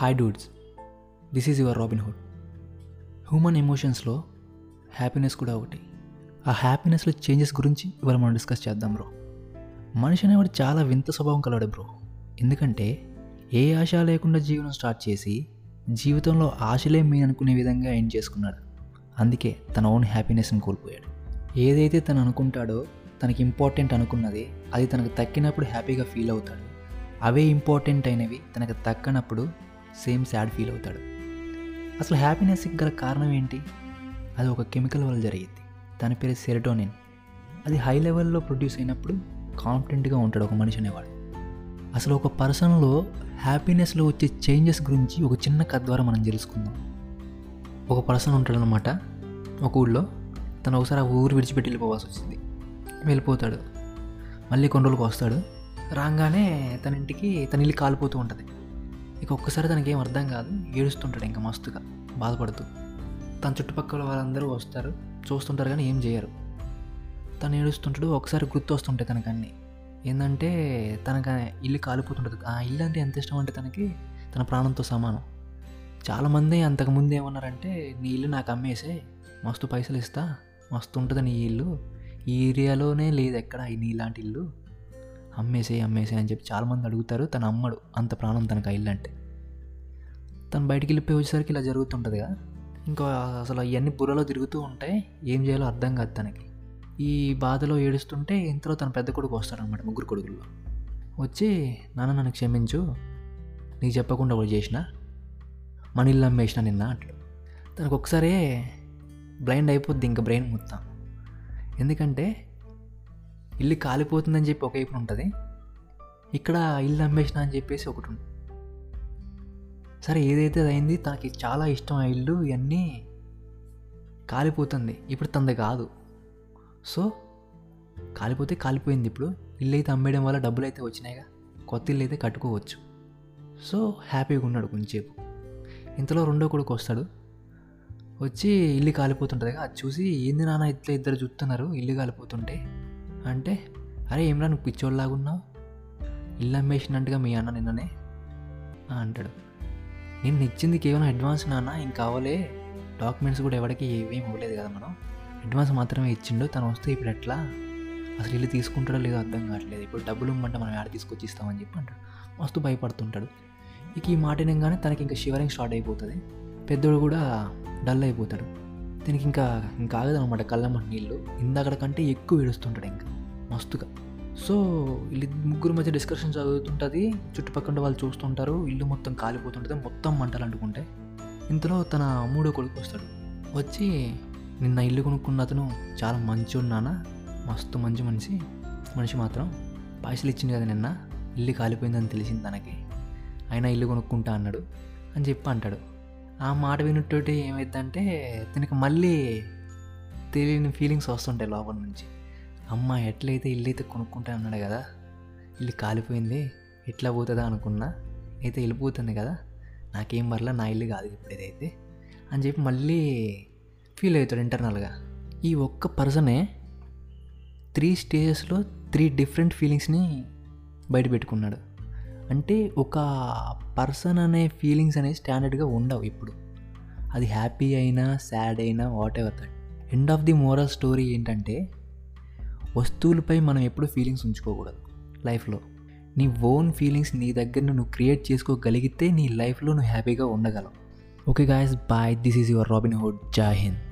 Hi dudes this is your Robin Hood human ఎమోషన్స్లో happiness కూడా ఒకటి. ఆ హ్యాపీనెస్లో చేంజెస్ గురించి ఇవాళ మనం డిస్కస్ చేద్దాం బ్రో మనిషి అనేవాడు చాలా వింత స్వభావం కలవాడు బ్రో ఎందుకంటే ఏ ఆశ లేకుండా జీవనం స్టార్ట్ చేసి జీవితంలో ఆశలే మీ అనుకునే విధంగా ఎండ్ చేసుకున్నాడు. అందుకే తన ఓన్ హ్యాపీనెస్ని కోల్పోయాడు. ఏదైతే తను అనుకుంటాడో తనకి ఇంపార్టెంట్ అనుకున్నది అది తనకు తక్కినప్పుడు హ్యాపీగా ఫీల్ అవుతాడు. అవే ఇంపార్టెంట్ అయినవి తనకు తక్కనప్పుడు సేమ్ సాడ్ ఫీల్ అవుతాడు. అసలు హ్యాపీనెస్కి గల కారణం ఏంటి? అది ఒక కెమికల్ వల్ల జరిగింది. దాని పేరు సెరటోనిన్. అది హై లెవెల్లో ప్రొడ్యూస్ అయినప్పుడు కాన్ఫిడెంట్గా ఉంటాడు ఒక మనిషి అనేవాడు. అసలు ఒక పర్సన్లో హ్యాపీనెస్లో వచ్చే చేంజెస్ గురించి ఒక చిన్న కథ ద్వారా మనం తెలుసుకుందాం. ఒక పర్సన్ ఉంటాడనమాట ఒక ఊళ్ళో తను ఒకసారి ఆ ఊరు విడిచిపెట్టి వెళ్ళిపోవాల్సి వచ్చింది. వెళ్ళిపోతాడు. మళ్ళీ కొన్ని రోజులకు వస్తాడు. రాగానే తన ఇంటికి తన ఇల్లు కాలిపోతూ ఉంటుంది. ఇక ఒక్కసారి తనకి ఏం అర్థం కాదు ఏడుస్తుంటాడు ఇంకా మస్తుగా బాధపడుతూ. తన చుట్టుపక్కల వాళ్ళందరూ వస్తారు చూస్తుంటారు కానీ ఏం చేయరు. తను ఏడుస్తుంటాడు ఒకసారి గుర్తు వస్తుంటాయి తనకు అన్నీ. ఏంటంటే తనకు ఇల్లు కాలిపోతుంటుంది. ఆ ఇల్లు అంటే ఎంత ఇష్టం అంటే తనకి తన ప్రాణంతో సమానం. చాలామంది అంతకుముందు ఏమన్నారంటే నీ ఇల్లు నాకు అమ్మేసే మస్తు పైసలు ఇస్తా మస్తు ఉంటుంది నీ ఇల్లు. ఈ ఏరియాలోనే లేదు ఎక్కడ నీ ఇలాంటి ఇల్లు. అమ్మేసే అమ్మేసే అని చెప్పి చాలామంది అడుగుతారు. తను అమ్మడు. అంత ప్రాణం తనకు ఆ ఇల్లు అంటే. తను బయటికి వెళ్ళిపోయి వచ్చేసరికి ఇలా జరుగుతుంటుంది కదా. ఇంకా అసలు అవన్నీ బుర్రలో తిరుగుతూ ఉంటాయి ఏం చేయాలో అర్థం కాదు తనకి. ఈ బాధలో ఏడుస్తుంటే ఇంతలో తన పెద్ద కొడుకు వస్తాడనమాట ముగ్గురు కొడుకుల్లో. వచ్చి నాన్న నన్ను క్షమించు. నీకు చెప్పకుండా ఒకటి చేసిన? మన ఇల్లు అమ్మేసిన నిన్న? అంటాడు. తనకు ఒకసారి బ్లైండ్ అయిపోద్ది ఇంకా బ్రెయిన్ మొత్తం. ఎందుకంటే ఇల్లు కాలిపోతుందని చెప్పి ఒక వైపు ఉంటుంది. ఇక్కడ ఇల్లు అమ్మేసిన అని చెప్పేసి ఒకటి ఉంది. సరే ఏదైతే అది అయింది తనకి చాలా ఇష్టం ఆ ఇల్లు ఇవన్నీ కాలిపోతుంది. ఇప్పుడు తనది కాదు. సో కాలిపోతే కాలిపోయింది ఇప్పుడు. ఇల్లు అయితే అమ్మేయడం వల్ల డబ్బులు అయితే వచ్చినాయిగా. కొత్త ఇల్లు అయితే కట్టుకోవచ్చు. సో హ్యాపీగా ఉన్నాడు కొంచెంసేపు. ఇంతలో రెండో కొడుకు వస్తాడు. వచ్చి ఇల్లు కాలిపోతుంటుంది అది చూసి ఏంది నాన్న ఇట్లా ఇద్దరు చూస్తున్నారు? ఇల్లు కాలిపోతుంటే. అంటే అరే ఏమరా నువ్వు పిచ్చోళ్ళలాగున్నావు? ఇల్లు అమ్మేసినట్టుగా మీ అన్న నిన్ననే? అంటాడు. నేను ఇచ్చింది కేవలం అడ్వాన్స్ నాన్న ఇంక కావాలే. డాక్యుమెంట్స్ కూడా ఎవరికి ఏమీ ఇవ్వలేదు కదా మనం. అడ్వాన్స్ మాత్రమే ఇచ్చిండు తను వస్తే ఇప్పుడు ఎట్లా? అసలు ఇల్లు తీసుకుంటాడో లేదో అర్థం కావట్లేదు. ఇప్పుడు డబ్బులు ఇమ్మంటే మనం ఆడ తీసుకొచ్చి ఇస్తామని చెప్పి అంటాడు. మస్తు భయపడుతుంటాడు. ఇక ఈ మాట వినగానే తనకి ఇంకా షివరింగ్ స్టార్ట్ అయిపోతుంది. పెద్దోడు కూడా డల్ అయిపోతాడు. దీనికి ఇంకా ఇంకా ఆగదనమాట కళ్ళమ్మ నీళ్ళు. ఇందాకడ కంటే ఎక్కువ ఏడుస్తుంటాడు ఇంకా మస్తుగా. సో వీళ్ళు ముగ్గురు మధ్య డిస్కషన్ చదువుతుంటుంది చుట్టుపక్కల వాళ్ళు చూస్తుంటారు. ఇల్లు మొత్తం కాలిపోతుంటుంది. మొత్తం మంటలు అంటుకుంటే ఇంతలో తన మూడో కొడుకు వస్తాడు. వచ్చి నిన్న ఇల్లు కొనుక్కున్న అతను చాలా మంచోడు నాన్న. మస్తు మంచి మనిషి. మనిషి మాత్రం పైసలు ఇచ్చింది కదా నిన్న. ఇల్లు కాలిపోయిందని తెలిసింది తనకి. అయినా ఇల్లు కొనుక్కుంటా అన్నాడు. అని చెప్పి అంటాడు. ఆ మాట వినుట్టోటి ఏమైందంటే తనకి మళ్ళీ తెలియని ఫీలింగ్స్ వస్తుంటాయి లోపల నుంచి. అమ్మ ఎట్లయితే ఇల్లు అయితే కొనుక్కుంటా అన్నాడు కదా ఇల్లు కాలిపోయింది ఎట్లా పోతుందా అనుకున్నా అయితే వెళ్ళిపోతుంది కదా నాకేం పర్లా నా ఇల్లు కాదు ఇప్పుడు ఇదైతే అని చెప్పి మళ్ళీ ఫీల్ అవుతాడు ఇంటర్నల్గా ఈ ఒక్క పర్సనే త్రీ స్టేజెస్లో త్రీ డిఫరెంట్ ఫీలింగ్స్ని బయట పెట్టుకున్నాడు. అంటే ఒక పర్సన్ అనే ఫీలింగ్స్ అనేవి స్టాండర్డ్గా ఉండవు ఇప్పుడు. అది హ్యాపీ అయినా సాడ్ అయినా whatever that. End of the moral story ఏంటంటే వస్తువులపై మనం ఎప్పుడు ఫీలింగ్స్ ఉంచుకోకూడదు లైఫ్లో. నీ ఓన్ ఫీలింగ్స్ నీ దగ్గర నువ్వు క్రియేట్ చేసుకోగలిగితే నీ లైఫ్లో నువ్వు హ్యాపీగా ఉండగలవు. Okay guys bye this is your Robin Hood జై హింద్